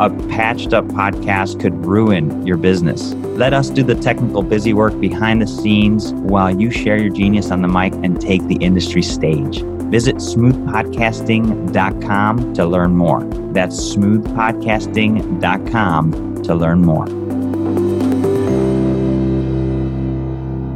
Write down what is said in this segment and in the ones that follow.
A patched up podcast could ruin your business. Let us do the technical busy work behind the scenes while you share your genius on the mic and take the industry stage. Visit smoothpodcasting.com to learn more. That's smoothpodcasting.com to learn more.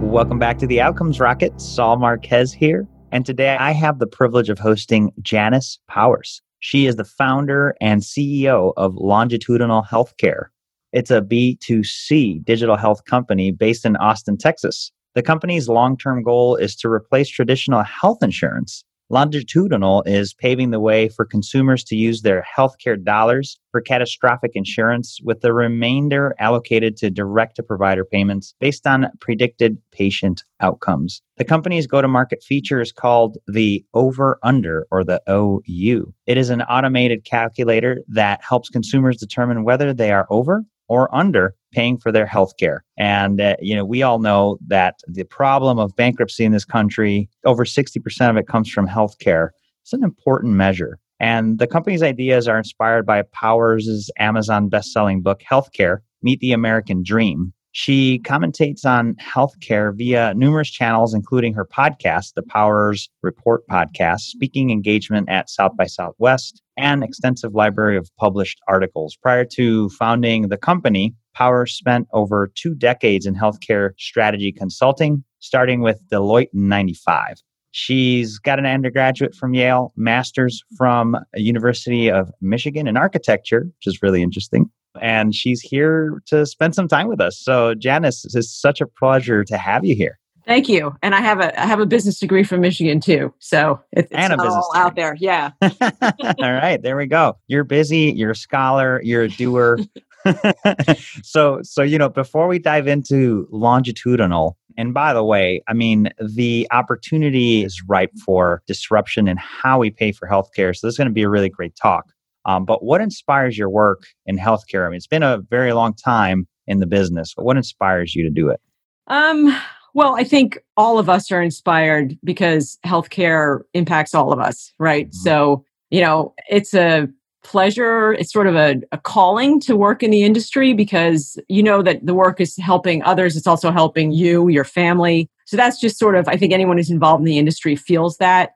Welcome back to the Outcomes Rocket. Saul Marquez here. And today I have the privilege of hosting Janis Powers. She is the founder and CEO of Longitudinal Healthcare. It's a B2C digital health company based in Austin, Texas. The company's long term goal is to replace traditional health insurance Longitudinal is paving the way for consumers to use their healthcare dollars for catastrophic insurance, with the remainder allocated to direct to provider payments based on predicted patient outcomes. The company's go to market feature is called the Over Under or the OU. It is an automated calculator that helps consumers determine whether they are over or under paying for their health care. And, uh, you know, we all know that the problem of bankruptcy in this country, over 60% of it comes from health care. It's an important measure. And the company's ideas are inspired by Powers' Amazon best-selling book, Healthcare, Meet the American Dream. She commentates on healthcare via numerous channels, including her podcast, the Powers Report podcast, speaking engagement at South by Southwest, and extensive library of published articles. Prior to founding the company, Powers spent over two decades in healthcare strategy consulting, starting with Deloitte in 95. She's got an undergraduate from Yale, master's from University of Michigan in architecture, which is really interesting and she's here to spend some time with us. So, Janis, it's such a pleasure to have you here. Thank you. And I have a I have a business degree from Michigan too, so it's, business all degree. out there. Yeah. all right, there we go. You're busy. You're a scholar. You're a doer. so so you know before we dive into longitudinal and by the way i mean the opportunity is ripe for disruption in how we pay for healthcare so this is going to be a really great talk um, but what inspires your work in healthcare? I mean, it's been a very long time in the business, but what inspires you to do it? Um, well, I think all of us are inspired because healthcare impacts all of us, right? Mm-hmm. So, you know, it's a pleasure. It's sort of a, a, calling to work in the industry because you know that the work is helping others. It's also helping you, your family. So that's just sort of, I think anyone who's involved in the industry feels that.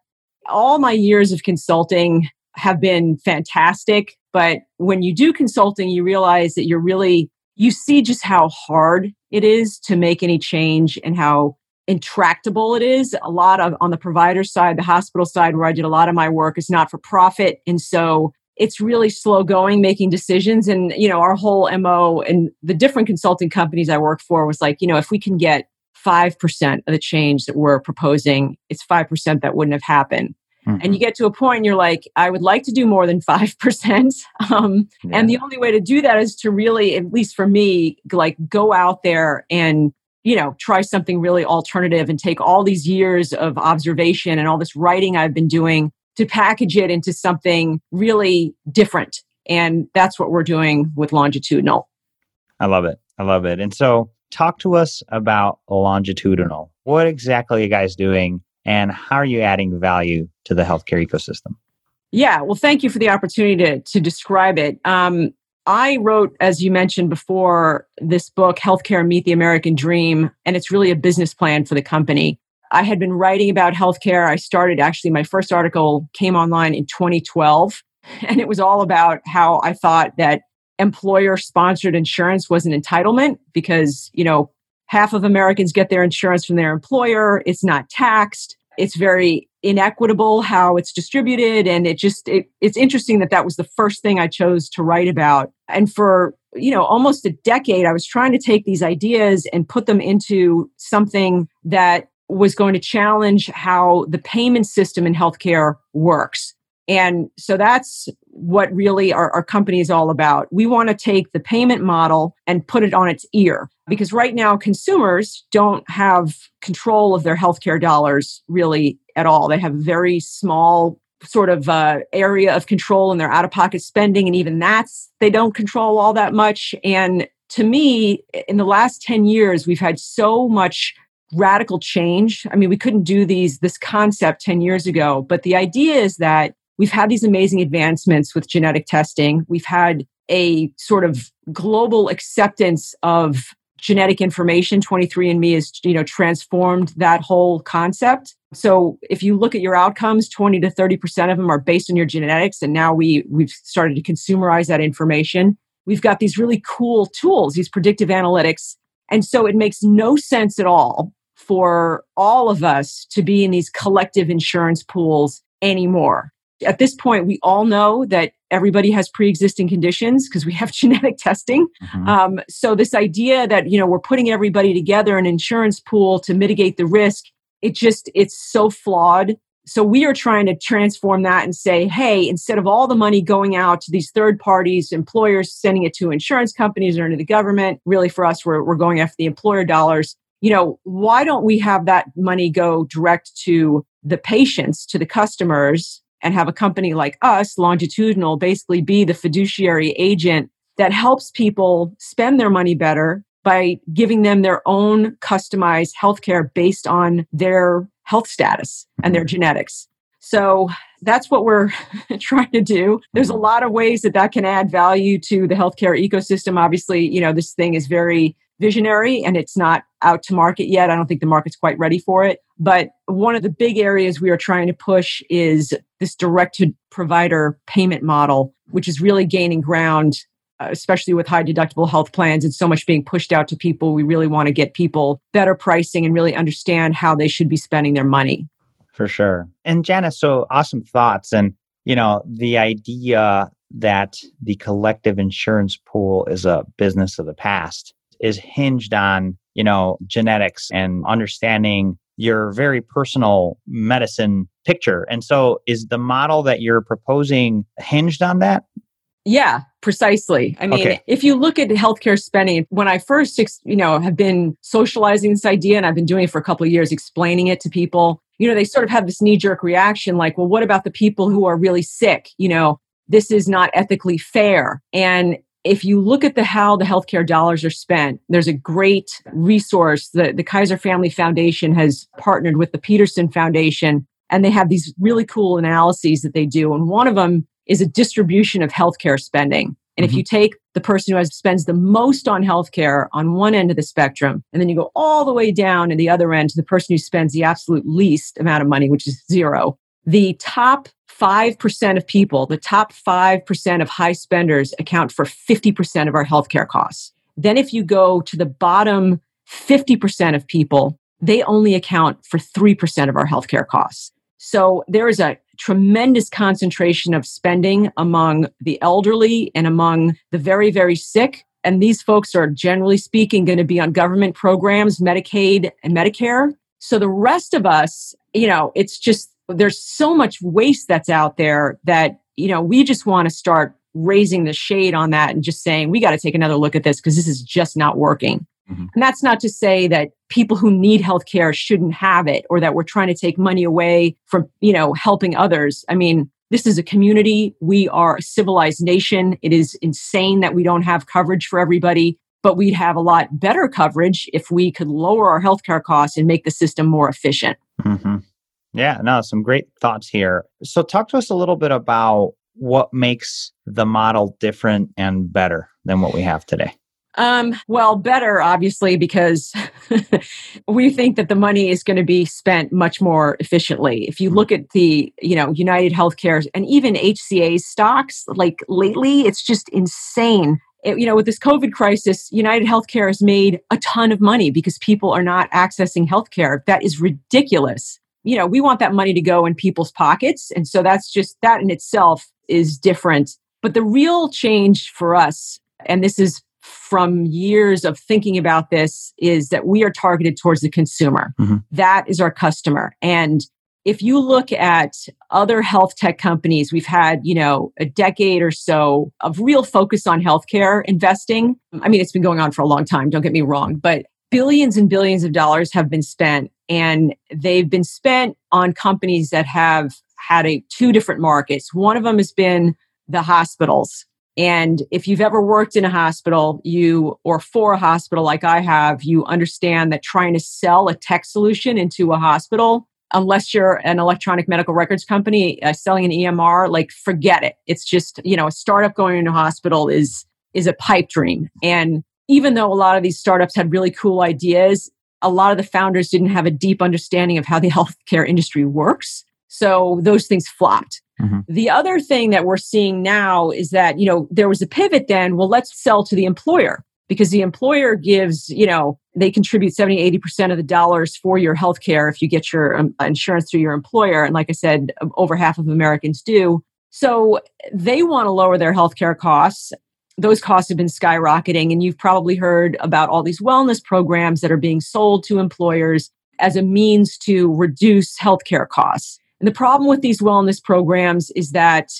All my years of consulting have been fantastic. But when you do consulting, you realize that you're really, you see just how hard it is to make any change and how intractable it is. A lot of on the provider side, the hospital side, where I did a lot of my work, is not for profit. And so it's really slow going making decisions. And, you know, our whole MO and the different consulting companies I work for was like, you know, if we can get 5% of the change that we're proposing, it's 5% that wouldn't have happened. Mm-hmm. And you get to a point you're like, I would like to do more than 5%. Um, yeah. And the only way to do that is to really, at least for me, like go out there and, you know, try something really alternative and take all these years of observation and all this writing I've been doing to package it into something really different. And that's what we're doing with Longitudinal. I love it. I love it. And so, talk to us about Longitudinal. What exactly are you guys doing? and how are you adding value to the healthcare ecosystem? Yeah, well, thank you for the opportunity to, to describe it. Um, I wrote, as you mentioned before, this book, Healthcare Meet the American Dream, and it's really a business plan for the company. I had been writing about healthcare. I started actually, my first article came online in 2012, and it was all about how I thought that employer sponsored insurance was an entitlement because, you know, half of Americans get their insurance from their employer. It's not taxed. It's very inequitable how it's distributed. And it just, it, it's interesting that that was the first thing I chose to write about. And for, you know, almost a decade, I was trying to take these ideas and put them into something that was going to challenge how the payment system in healthcare works. And so that's what really our, our company is all about. We want to take the payment model and put it on its ear because right now consumers don't have control of their healthcare dollars really at all. They have very small sort of uh, area of control in their out of pocket spending. And even that's, they don't control all that much. And to me, in the last 10 years, we've had so much radical change. I mean, we couldn't do these, this concept 10 years ago, but the idea is that we've had these amazing advancements with genetic testing. We've had a sort of global acceptance of genetic information 23andme has you know transformed that whole concept so if you look at your outcomes 20 to 30% of them are based on your genetics and now we we've started to consumerize that information we've got these really cool tools these predictive analytics and so it makes no sense at all for all of us to be in these collective insurance pools anymore at this point, we all know that everybody has pre-existing conditions because we have genetic testing. Mm-hmm. Um, so this idea that you know we're putting everybody together in an insurance pool to mitigate the risk, it just it's so flawed. So we are trying to transform that and say, hey, instead of all the money going out to these third parties, employers sending it to insurance companies or into the government, really for us, we're, we're going after the employer dollars. You know, why don't we have that money go direct to the patients, to the customers, and have a company like us, Longitudinal, basically be the fiduciary agent that helps people spend their money better by giving them their own customized healthcare based on their health status and their genetics. So that's what we're trying to do. There's a lot of ways that that can add value to the healthcare ecosystem. Obviously, you know, this thing is very visionary and it's not out to market yet. I don't think the market's quite ready for it. But one of the big areas we are trying to push is this direct to provider payment model, which is really gaining ground, uh, especially with high deductible health plans and so much being pushed out to people. We really want to get people better pricing and really understand how they should be spending their money. For sure. And Janis, so awesome thoughts. And, you know, the idea that the collective insurance pool is a business of the past is hinged on, you know, genetics and understanding your very personal medicine picture. And so is the model that you're proposing hinged on that? Yeah, precisely. I mean, okay. if you look at healthcare spending, when I first, you know, have been socializing this idea and I've been doing it for a couple of years, explaining it to people, you know, they sort of have this knee jerk reaction like, well, what about the people who are really sick? You know, this is not ethically fair. And if you look at the how the healthcare dollars are spent, there's a great resource. that the Kaiser Family Foundation has partnered with the Peterson Foundation, and they have these really cool analyses that they do. And one of them is a distribution of healthcare spending. And mm-hmm. if you take the person who has, spends the most on healthcare on one end of the spectrum, and then you go all the way down to the other end to the person who spends the absolute least amount of money, which is zero, the top 5% of people, the top 5% of high spenders account for 50% of our healthcare costs. Then if you go to the bottom 50% of people, they only account for 3% of our healthcare costs. So there is a tremendous concentration of spending among the elderly and among the very, very sick. And these folks are generally speaking going to be on government programs, Medicaid and Medicare. So the rest of us, you know, it's just there's so much waste that's out there that you know we just want to start raising the shade on that and just saying we got to take another look at this because this is just not working. Mm-hmm. and that's not to say that people who need health care shouldn't have it or that we're trying to take money away from you know helping others. I mean this is a community. We are a civilized nation. It is insane that we don't have coverage for everybody but we'd have a lot better coverage if we could lower our healthcare costs and make the system more efficient. Mm-hmm. Yeah, no, some great thoughts here. So, talk to us a little bit about what makes the model different and better than what we have today. Um, well, better, obviously, because we think that the money is going to be spent much more efficiently. If you mm-hmm. look at the, you know, United Healthcare and even HCA's stocks, like lately, it's just insane. It, you know, with this COVID crisis, United Healthcare has made a ton of money because people are not accessing healthcare. That is ridiculous you know, we want that money to go in people's pockets. And so that's just that in itself is different. But the real change for us, and this is from years of thinking about this, is that we are targeted towards the consumer. Mm-hmm. That is our customer. And if you look at other health tech companies, we've had, you know, a decade or so of real focus on healthcare investing. I mean, it's been going on for a long time, don't get me wrong, but billions and billions of dollars have been spent and they've been spent on companies that have had a two different markets. One of them has been the hospitals. And if you've ever worked in a hospital, you or for a hospital like I have, you understand that trying to sell a tech solution into a hospital unless you're an electronic medical records company uh, selling an EMR, like forget it. It's just, you know, a startup going into a hospital is is a pipe dream. And even though a lot of these startups had really cool ideas, a lot of the founders didn't have a deep understanding of how the healthcare industry works. So those things flopped. Mm-hmm. The other thing that we're seeing now is that, you know, there was a pivot then, well, let's sell to the employer because the employer gives, you know, they contribute 70, 80% of the dollars for your healthcare if you get your um, insurance through your employer. And like I said, over half of Americans do. So they want to lower their healthcare costs. Those costs have been skyrocketing. And you've probably heard about all these wellness programs that are being sold to employers as a means to reduce healthcare costs. And the problem with these wellness programs is that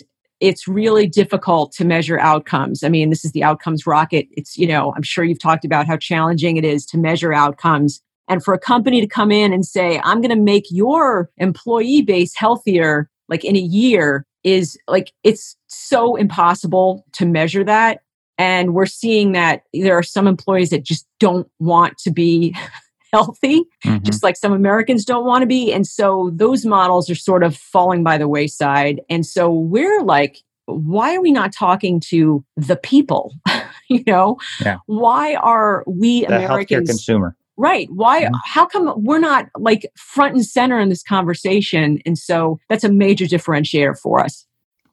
it's really difficult to measure outcomes. I mean, this is the outcomes rocket. It's, you know, I'm sure you've talked about how challenging it is to measure outcomes. And for a company to come in and say, I'm going to make your employee base healthier, like in a year, is like, it's so impossible to measure that. And we're seeing that there are some employees that just don't want to be healthy, mm-hmm. just like some Americans don't want to be. And so those models are sort of falling by the wayside. And so we're like, why are we not talking to the people? you know, yeah. why are we the Americans consumer? Right. Why? Mm-hmm. How come we're not like front and center in this conversation? And so that's a major differentiator for us.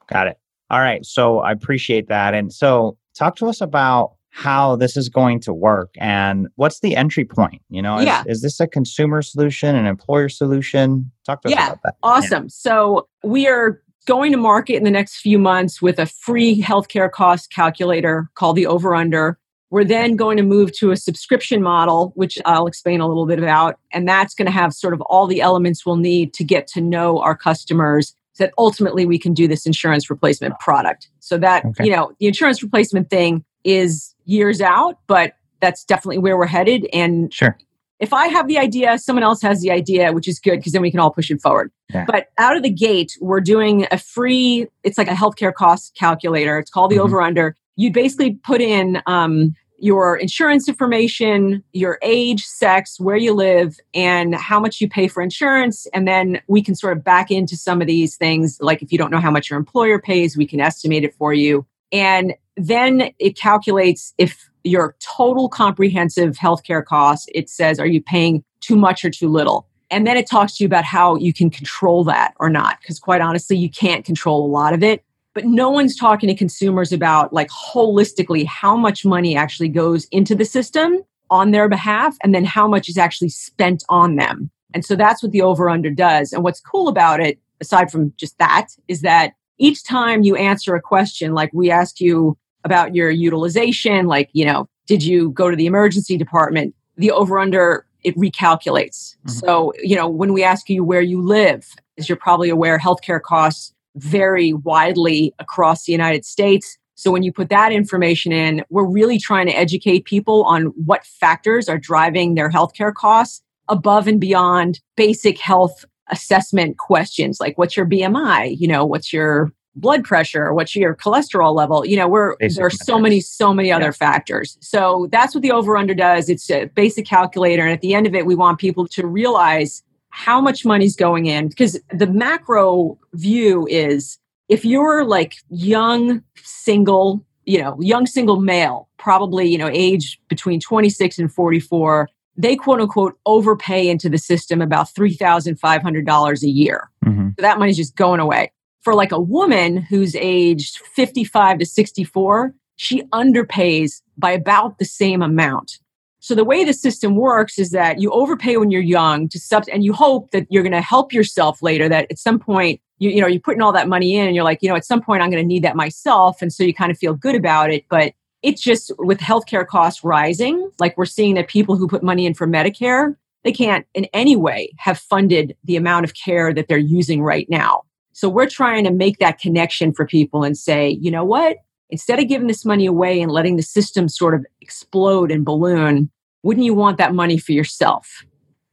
Got it. All right. So I appreciate that. And so talk to us about how this is going to work and what's the entry point you know? Is, yeah. is this a consumer solution an employer solution? Talk to us yeah, about that. Awesome. Yeah. so we are going to market in the next few months with a free healthcare cost calculator called the over under we're then going to move to a subscription model which i'll explain a little bit about and that's going to have sort of all the elements we'll need to get to know our customers that ultimately we can do this insurance replacement product so that okay. you know the insurance replacement thing is years out, but that's definitely where we're headed. And sure. If I have the idea, someone else has the idea, which is good because then we can all push it forward. Yeah. But out of the gate, we're doing a free, it's like a healthcare cost calculator. It's called the mm-hmm. over under. You basically put in um, your insurance information, your age, sex, where you live, and how much you pay for insurance. And then we can sort of back into some of these things. Like if you don't know how much your employer pays, we can estimate it for you. And then it calculates if your total comprehensive healthcare cost, it says, are you paying too much or too little? And then it talks to you about how you can control that or not. Because quite honestly, you can't control a lot of it. But no one's talking to consumers about, like, holistically, how much money actually goes into the system on their behalf and then how much is actually spent on them. And so that's what the over under does. And what's cool about it, aside from just that, is that each time you answer a question, like we asked you about your utilization, like, you know, did you go to the emergency department? The over under, it recalculates. Mm-hmm. So, you know, when we ask you where you live, as you're probably aware, healthcare costs vary widely across the United States. So when you put that information in, we're really trying to educate people on what factors are driving their healthcare costs above and beyond basic health assessment questions like what's your BMI, you know, what's your blood pressure, what's your cholesterol level, you know, we're basic there are so many so many other yeah. factors. So that's what the over under does. It's a basic calculator and at the end of it we want people to realize how much money's going in because the macro view is if you're like young single, you know, young single male, probably, you know, age between 26 and 44, they quote unquote overpay into the system about $3,500 a year. Mm-hmm. So that money's just going away. For like a woman who's aged 55 to 64, she underpays by about the same amount. So the way the system works is that you overpay when you're young to sub and you hope that you're going to help yourself later that at some point you you know you're putting all that money in and you're like, you know, at some point I'm going to need that myself and so you kind of feel good about it, but it's just with healthcare costs rising, like we're seeing that people who put money in for Medicare they can't in any way have funded the amount of care that they're using right now. So we're trying to make that connection for people and say, you know what? Instead of giving this money away and letting the system sort of explode and balloon, wouldn't you want that money for yourself?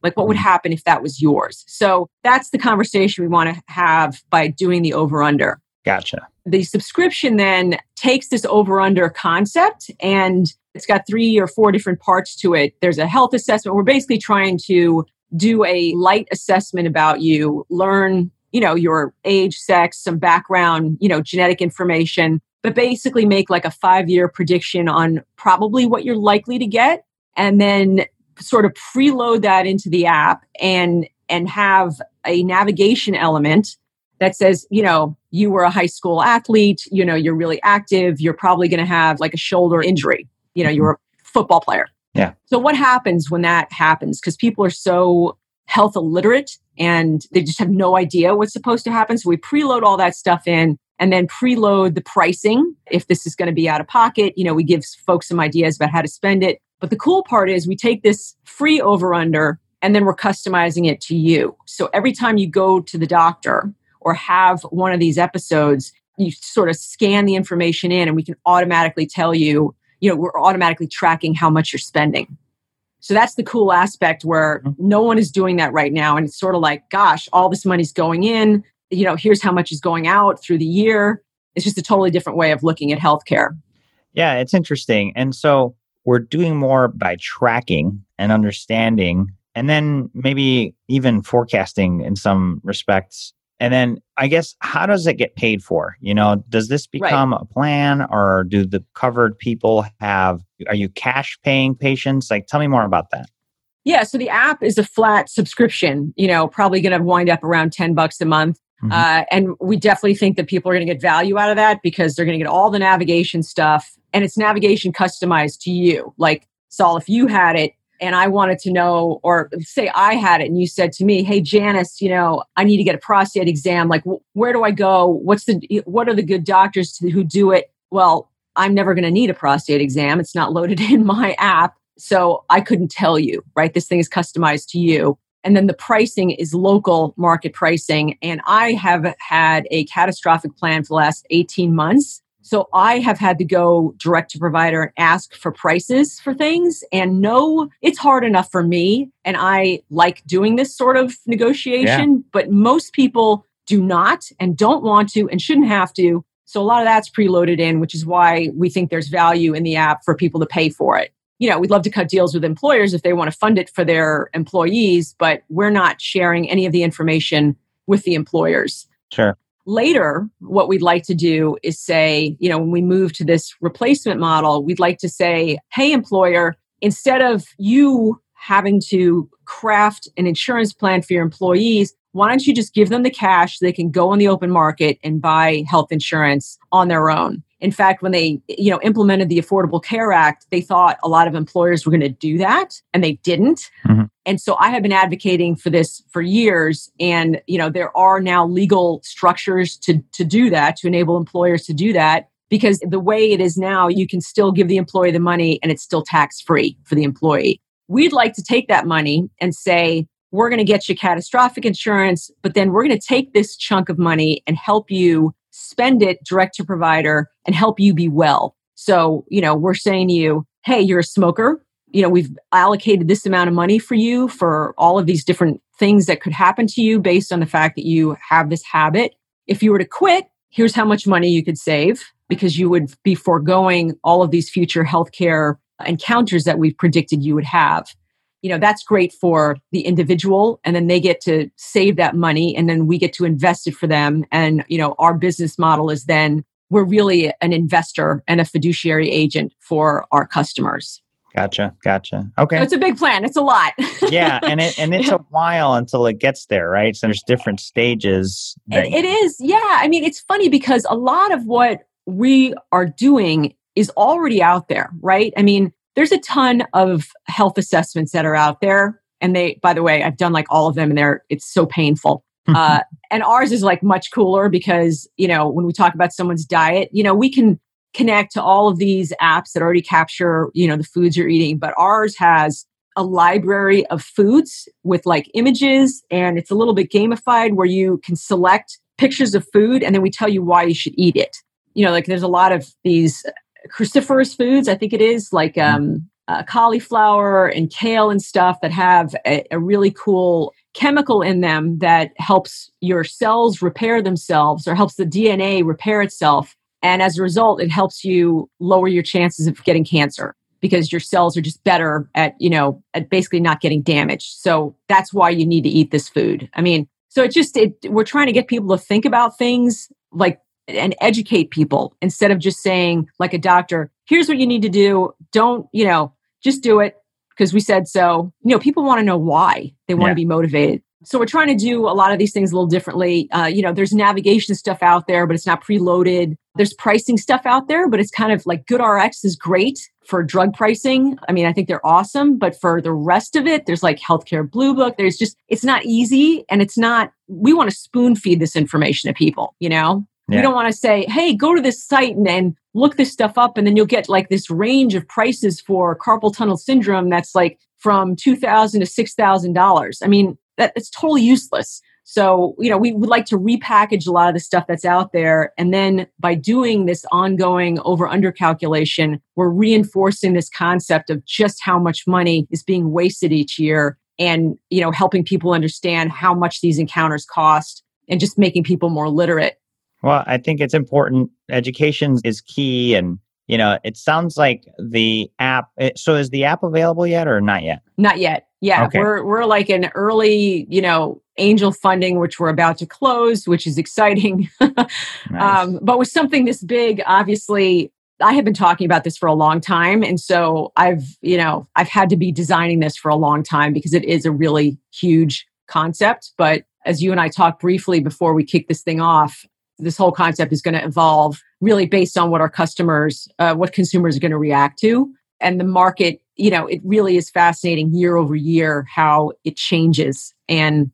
Like, what would mm-hmm. happen if that was yours? So that's the conversation we want to have by doing the over under. Gotcha. The subscription then takes this over under concept and it's got three or four different parts to it. There's a health assessment. We're basically trying to do a light assessment about you, learn, you know, your age, sex, some background, you know, genetic information, but basically make like a five year prediction on probably what you're likely to get. And then sort of preload that into the app and and have a navigation element that says, you know, you were a high school athlete, you know, you're really active, you're probably going to have like a shoulder injury, you know, you're a football player. Yeah. So what happens when that happens? Because people are so health illiterate and they just have no idea what's supposed to happen. So we preload all that stuff in and then preload the pricing if this is going to be out of pocket. You know, we give folks some ideas about how to spend it. But the cool part is we take this free over under and then we're customizing it to you. So every time you go to the doctor, or have one of these episodes, you sort of scan the information in and we can automatically tell you, you know, we're automatically tracking how much you're spending. So that's the cool aspect where mm-hmm. no one is doing that right now. And it's sort of like, gosh, all this money's going in. You know, here's how much is going out through the year. It's just a totally different way of looking at healthcare. Yeah, it's interesting. And so we're doing more by tracking and understanding, and then maybe even forecasting in some respects and then I guess how does it get paid for? You know, does this become right. a plan or do the covered people have are you cash paying patients? Like tell me more about that. Yeah, so the app is a flat subscription, you know, probably going to wind up around 10 bucks a month. Mm-hmm. Uh, and we definitely think that people are going to get value out of that because they're going to get all the navigation stuff and it's navigation customized to you. Like, Saul, if you had it, and I wanted to know, or say I had it, and you said to me, "Hey, Janis, you know, I need to get a prostate exam. Like, wh- where do I go? What's the what are the good doctors to, who do it?" Well, I'm never going to need a prostate exam. It's not loaded in my app, so I couldn't tell you. Right, this thing is customized to you. And then the pricing is local market pricing. And I have had a catastrophic plan for the last 18 months so I have had to go direct to provider and ask for prices for things. And no, it's hard enough for me. And I like doing this sort of negotiation, yeah. but most people do not and don't want to and shouldn't have to. So a lot of that's preloaded in, which is why we think there's value in the app for people to pay for it. You know, we'd love to cut deals with employers if they want to fund it for their employees, but we're not sharing any of the information with the employers. Sure. Later, what we'd like to do is say, you know, when we move to this replacement model, we'd like to say, hey, employer, instead of you having to craft an insurance plan for your employees, why don't you just give them the cash so they can go on the open market and buy health insurance on their own? In fact, when they, you know, implemented the Affordable Care Act, they thought a lot of employers were going to do that and they didn't. Mm-hmm. And so I have been advocating for this for years and, you know, there are now legal structures to to do that, to enable employers to do that because the way it is now, you can still give the employee the money and it's still tax free for the employee. We'd like to take that money and say, we're going to get you catastrophic insurance, but then we're going to take this chunk of money and help you spend it direct to provider and help you be well. So, you know, we're saying to you, hey, you're a smoker. You know, we've allocated this amount of money for you for all of these different things that could happen to you based on the fact that you have this habit. If you were to quit, here's how much money you could save because you would be foregoing all of these future healthcare encounters that we've predicted you would have you know that's great for the individual and then they get to save that money and then we get to invest it for them and you know our business model is then we're really an investor and a fiduciary agent for our customers Gotcha, gotcha. Okay, so it's a big plan. It's a lot. yeah, and it and it's a while until it gets there, right? So there's different stages. It, it is, yeah. I mean, it's funny because a lot of what we are doing is already out there, right? I mean, there's a ton of health assessments that are out there. And they, by the way, I've done like all of them and they're, it's so painful. uh, and ours is like much cooler because, you know, when we talk about someone's diet, you know, we can connect to all of these apps that already capture, you know, the foods you're eating, but ours has a library of foods with like images and it's a little bit gamified where you can select pictures of food and then we tell you why you should eat it. You know, like there's a lot of these cruciferous foods, I think it is, like mm-hmm. um, uh, cauliflower and kale and stuff that have a, a really cool chemical in them that helps your cells repair themselves or helps the DNA repair itself. And as a result, it helps you lower your chances of getting cancer because your cells are just better at, you know, at basically not getting damaged. So that's why you need to eat this food. I mean, so it's just, it, we're trying to get people to think about things like and educate people instead of just saying, like a doctor, here's what you need to do. Don't, you know, just do it because we said so. You know, people want to know why they want yeah. to be motivated. So we're trying to do a lot of these things a little differently. Uh, you know, there's navigation stuff out there, but it's not preloaded. There's pricing stuff out there, but it's kind of like GoodRx is great for drug pricing. I mean, I think they're awesome, but for the rest of it, there's like healthcare blue book. There's just, it's not easy and it's not, we want to spoon feed this information to people, you know? Yeah. We don't want to say, hey, go to this site and, and look this stuff up, and then you'll get like this range of prices for carpal tunnel syndrome that's like from two thousand to six thousand dollars. I mean, that it's totally useless. So, you know, we would like to repackage a lot of the stuff that's out there. And then by doing this ongoing over under calculation, we're reinforcing this concept of just how much money is being wasted each year and, you know, helping people understand how much these encounters cost and just making people more literate well, I think it's important. Education is key. And, you know, it sounds like the app. Eh, so is the app available yet or not yet? Not yet. Yeah. Okay. We're, we're like an early, you know, angel funding, which we're about to close, which is exciting. nice. um, but with something this big, obviously, I have been talking about this for a long time. And so I've, you know, I've had to be designing this for a long time because it is a really huge concept. But as you and I talked briefly before we kick this thing off, this whole concept is going to evolve really based on what our customers, uh, what consumers are going to react to. And the market, you know, it really is fascinating year over year how it changes. And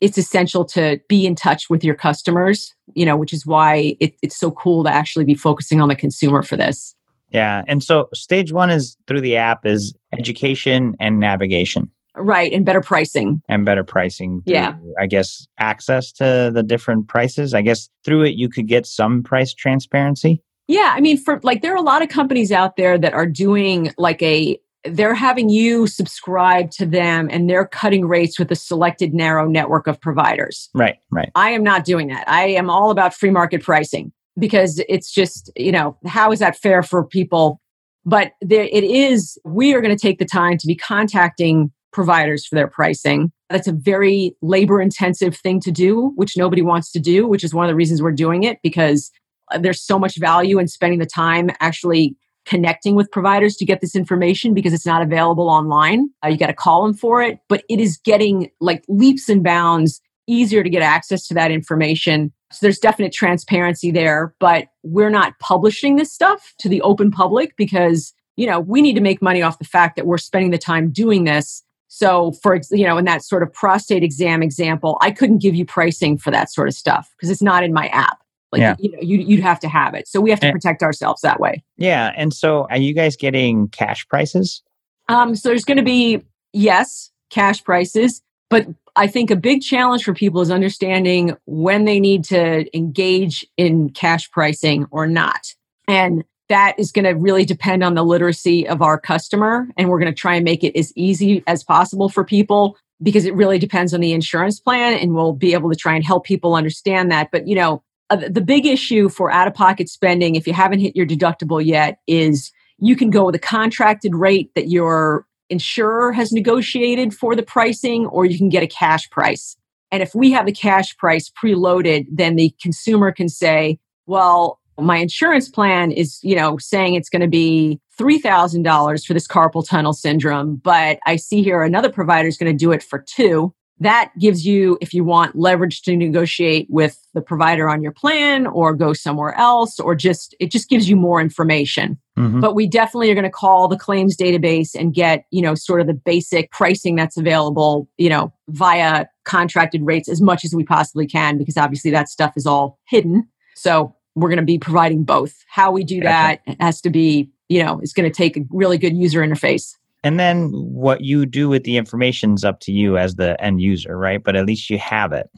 it's essential to be in touch with your customers, you know, which is why it, it's so cool to actually be focusing on the consumer for this. Yeah. And so stage one is through the app is education and navigation. Right, and better pricing. And better pricing. Through, yeah. I guess access to the different prices. I guess through it you could get some price transparency. Yeah, I mean for like there are a lot of companies out there that are doing like a they're having you subscribe to them and they're cutting rates with a selected narrow network of providers. Right, right. I am not doing that. I am all about free market pricing because it's just, you know, how is that fair for people? But there it is we are going to take the time to be contacting providers for their pricing. That's a very labor intensive thing to do, which nobody wants to do, which is one of the reasons we're doing it because uh, there's so much value in spending the time actually connecting with providers to get this information because it's not available online. Uh, you got to call them for it, but it is getting like leaps and bounds easier to get access to that information. So there's definite transparency there, but we're not publishing this stuff to the open public because, you know, we need to make money off the fact that we're spending the time doing this so for you know in that sort of prostate exam example, I couldn't give you pricing for that sort of stuff because it's not in my app. Like yeah. you know, you'd, you'd have to have it. So we have to and, protect ourselves that way. Yeah. And so are you guys getting cash prices? Um, so there's going to be yes, cash prices, but I think a big challenge for people is understanding when they need to engage in cash pricing or not. And that is going to really depend on the literacy of our customer. And we're going to try and make it as easy as possible for people because it really depends on the insurance plan. And we'll be able to try and help people understand that. But, you know, uh, the big issue for out of pocket spending, if you haven't hit your deductible yet, is you can go with a contracted rate that your insurer has negotiated for the pricing, or you can get a cash price. And if we have the cash price preloaded, then the consumer can say, well, my insurance plan is, you know, saying it's going to be $3,000 for this carpal tunnel syndrome, but I see here another provider is going to do it for two. That gives you, if you want leverage to negotiate with the provider on your plan or go somewhere else, or just, it just gives you more information. Mm-hmm. But we definitely are going to call the claims database and get, you know, sort of the basic pricing that's available, you know, via contracted rates as much as we possibly can, because obviously that stuff is all hidden. So we're going to be providing both. How we do gotcha. that has to be, you know, it's going to take a really good user interface. And then what you do with the information is up to you as the end user, right? But at least you have it.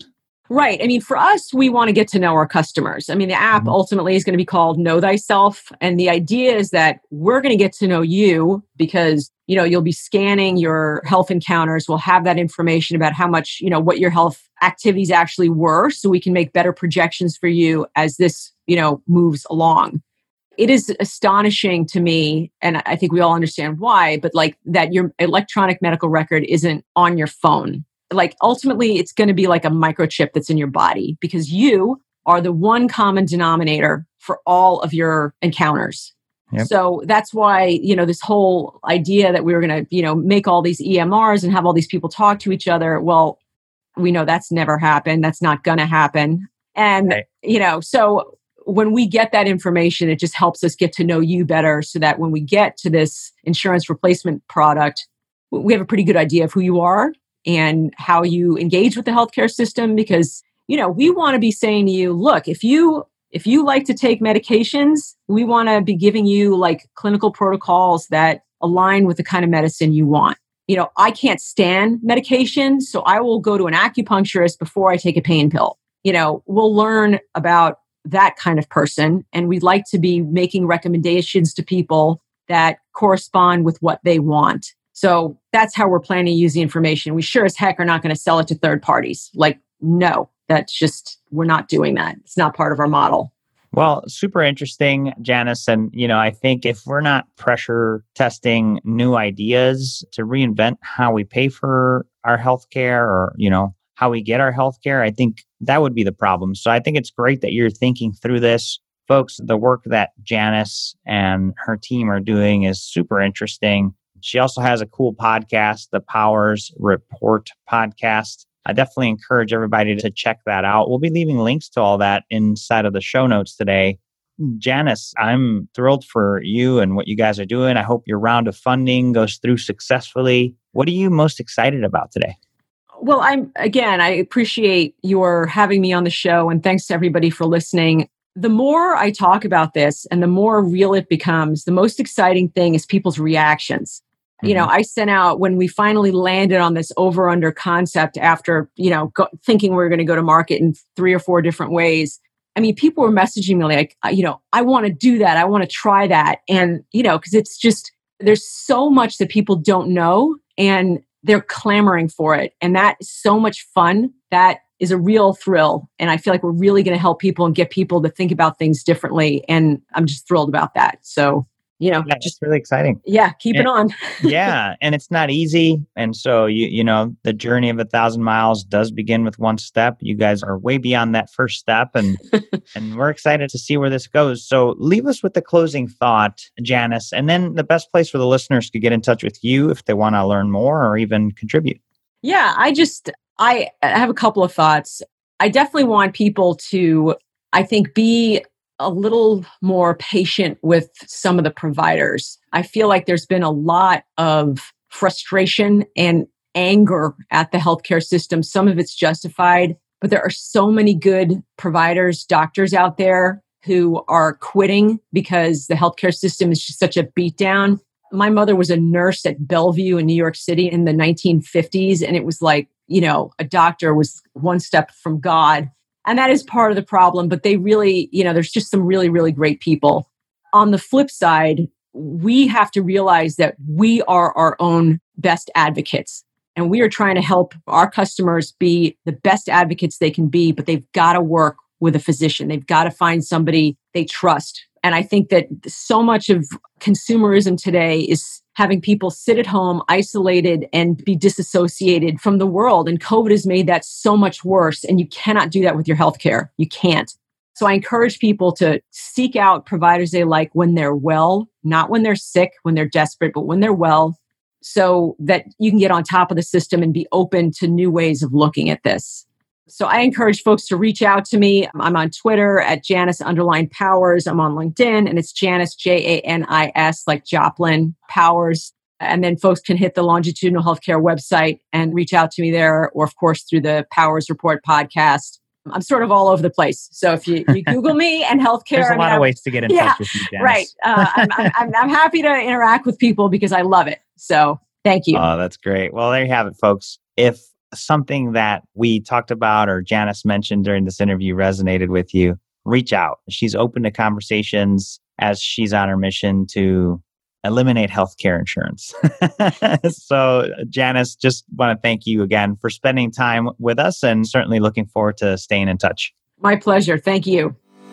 Right. I mean, for us, we want to get to know our customers. I mean, the app mm-hmm. ultimately is going to be called Know Thyself. And the idea is that we're going to get to know you because, you know, you'll be scanning your health encounters. We'll have that information about how much, you know, what your health activities actually were. So we can make better projections for you as this, you know, moves along. It is astonishing to me, and I think we all understand why, but like that your electronic medical record isn't on your phone like ultimately it's going to be like a microchip that's in your body because you are the one common denominator for all of your encounters. Yep. So that's why, you know, this whole idea that we were going to, you know, make all these EMRs and have all these people talk to each other. Well, we know that's never happened. That's not going to happen. And, right. you know, so when we get that information, it just helps us get to know you better so that when we get to this insurance replacement product, we have a pretty good idea of who you are and how you engage with the healthcare system because you know we want to be saying to you look if you if you like to take medications we want to be giving you like clinical protocols that align with the kind of medicine you want you know i can't stand medication so i will go to an acupuncturist before i take a pain pill you know we'll learn about that kind of person and we'd like to be making recommendations to people that correspond with what they want so that's how we're planning to use the information. We sure as heck are not going to sell it to third parties. Like, no, that's just, we're not doing that. It's not part of our model. Well, super interesting, Janis. And, you know, I think if we're not pressure testing new ideas to reinvent how we pay for our healthcare or, you know, how we get our healthcare, I think that would be the problem. So I think it's great that you're thinking through this. Folks, the work that Janis and her team are doing is super interesting. She also has a cool podcast, the Powers Report podcast. I definitely encourage everybody to check that out. We'll be leaving links to all that inside of the show notes today. Janis, I'm thrilled for you and what you guys are doing. I hope your round of funding goes through successfully. What are you most excited about today? Well, I'm again, I appreciate your having me on the show and thanks to everybody for listening. The more I talk about this and the more real it becomes, the most exciting thing is people's reactions you know mm-hmm. i sent out when we finally landed on this over under concept after you know go, thinking we were going to go to market in three or four different ways i mean people were messaging me like you know i want to do that. I want to try that. And you know because it's just there's so much that people don't know and they're clamoring for it. And that is so much fun. That is a real thrill. And i feel like we're really going to help people and get people to think about things differently. And i'm just thrilled about that. So you know, yeah, just really exciting. Yeah, keep and, it on. yeah, and it's not easy, and so you you know the journey of a thousand miles does begin with one step. You guys are way beyond that first step, and and we're excited to see where this goes. So leave us with the closing thought, Janis, and then the best place for the listeners to get in touch with you if they want to learn more or even contribute. Yeah, I just I have a couple of thoughts. I definitely want people to I think be a little more patient with some of the providers. I feel like there's been a lot of frustration and anger at the healthcare system. Some of it's justified, but there are so many good providers, doctors out there who are quitting because the healthcare system is just such a beatdown. My mother was a nurse at Bellevue in New York City in the 1950s, and it was like, you know, a doctor was one step from God and that is part of the problem, but they really, you know, there's just some really, really great people. On the flip side, we have to realize that we are our own best advocates and we are trying to help our customers be the best advocates they can be, but they've got to work with a physician. They've got to find somebody they trust. And I think that so much of consumerism today is having people sit at home isolated and be disassociated from the world. And COVID has made that so much worse. And you cannot do that with your healthcare. You can't. So I encourage people to seek out providers they like when they're well, not when they're sick, when they're desperate, but when they're well, so that you can get on top of the system and be open to new ways of looking at this. So I encourage folks to reach out to me. I'm on Twitter at Janis underline Powers. I'm on LinkedIn and it's Janis, J A N I S, like Joplin Powers. And then folks can hit the longitudinal healthcare website and reach out to me there, or of course through the Powers Report podcast. I'm sort of all over the place. So if you, you Google me and healthcare, there's a I mean, lot of ways to get in yeah, touch with you. Janis. Right. Uh, I'm, I'm, I'm happy to interact with people because I love it. So thank you. Oh, that's great. Well, there you have it, folks. If something that we talked about or Janis mentioned during this interview resonated with you, reach out. She's open to conversations as she's on her mission to eliminate healthcare insurance. so, Janis, just want to thank you again for spending time with us and certainly looking forward to staying in touch. My pleasure. Thank you.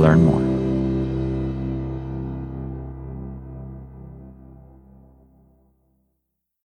learn more.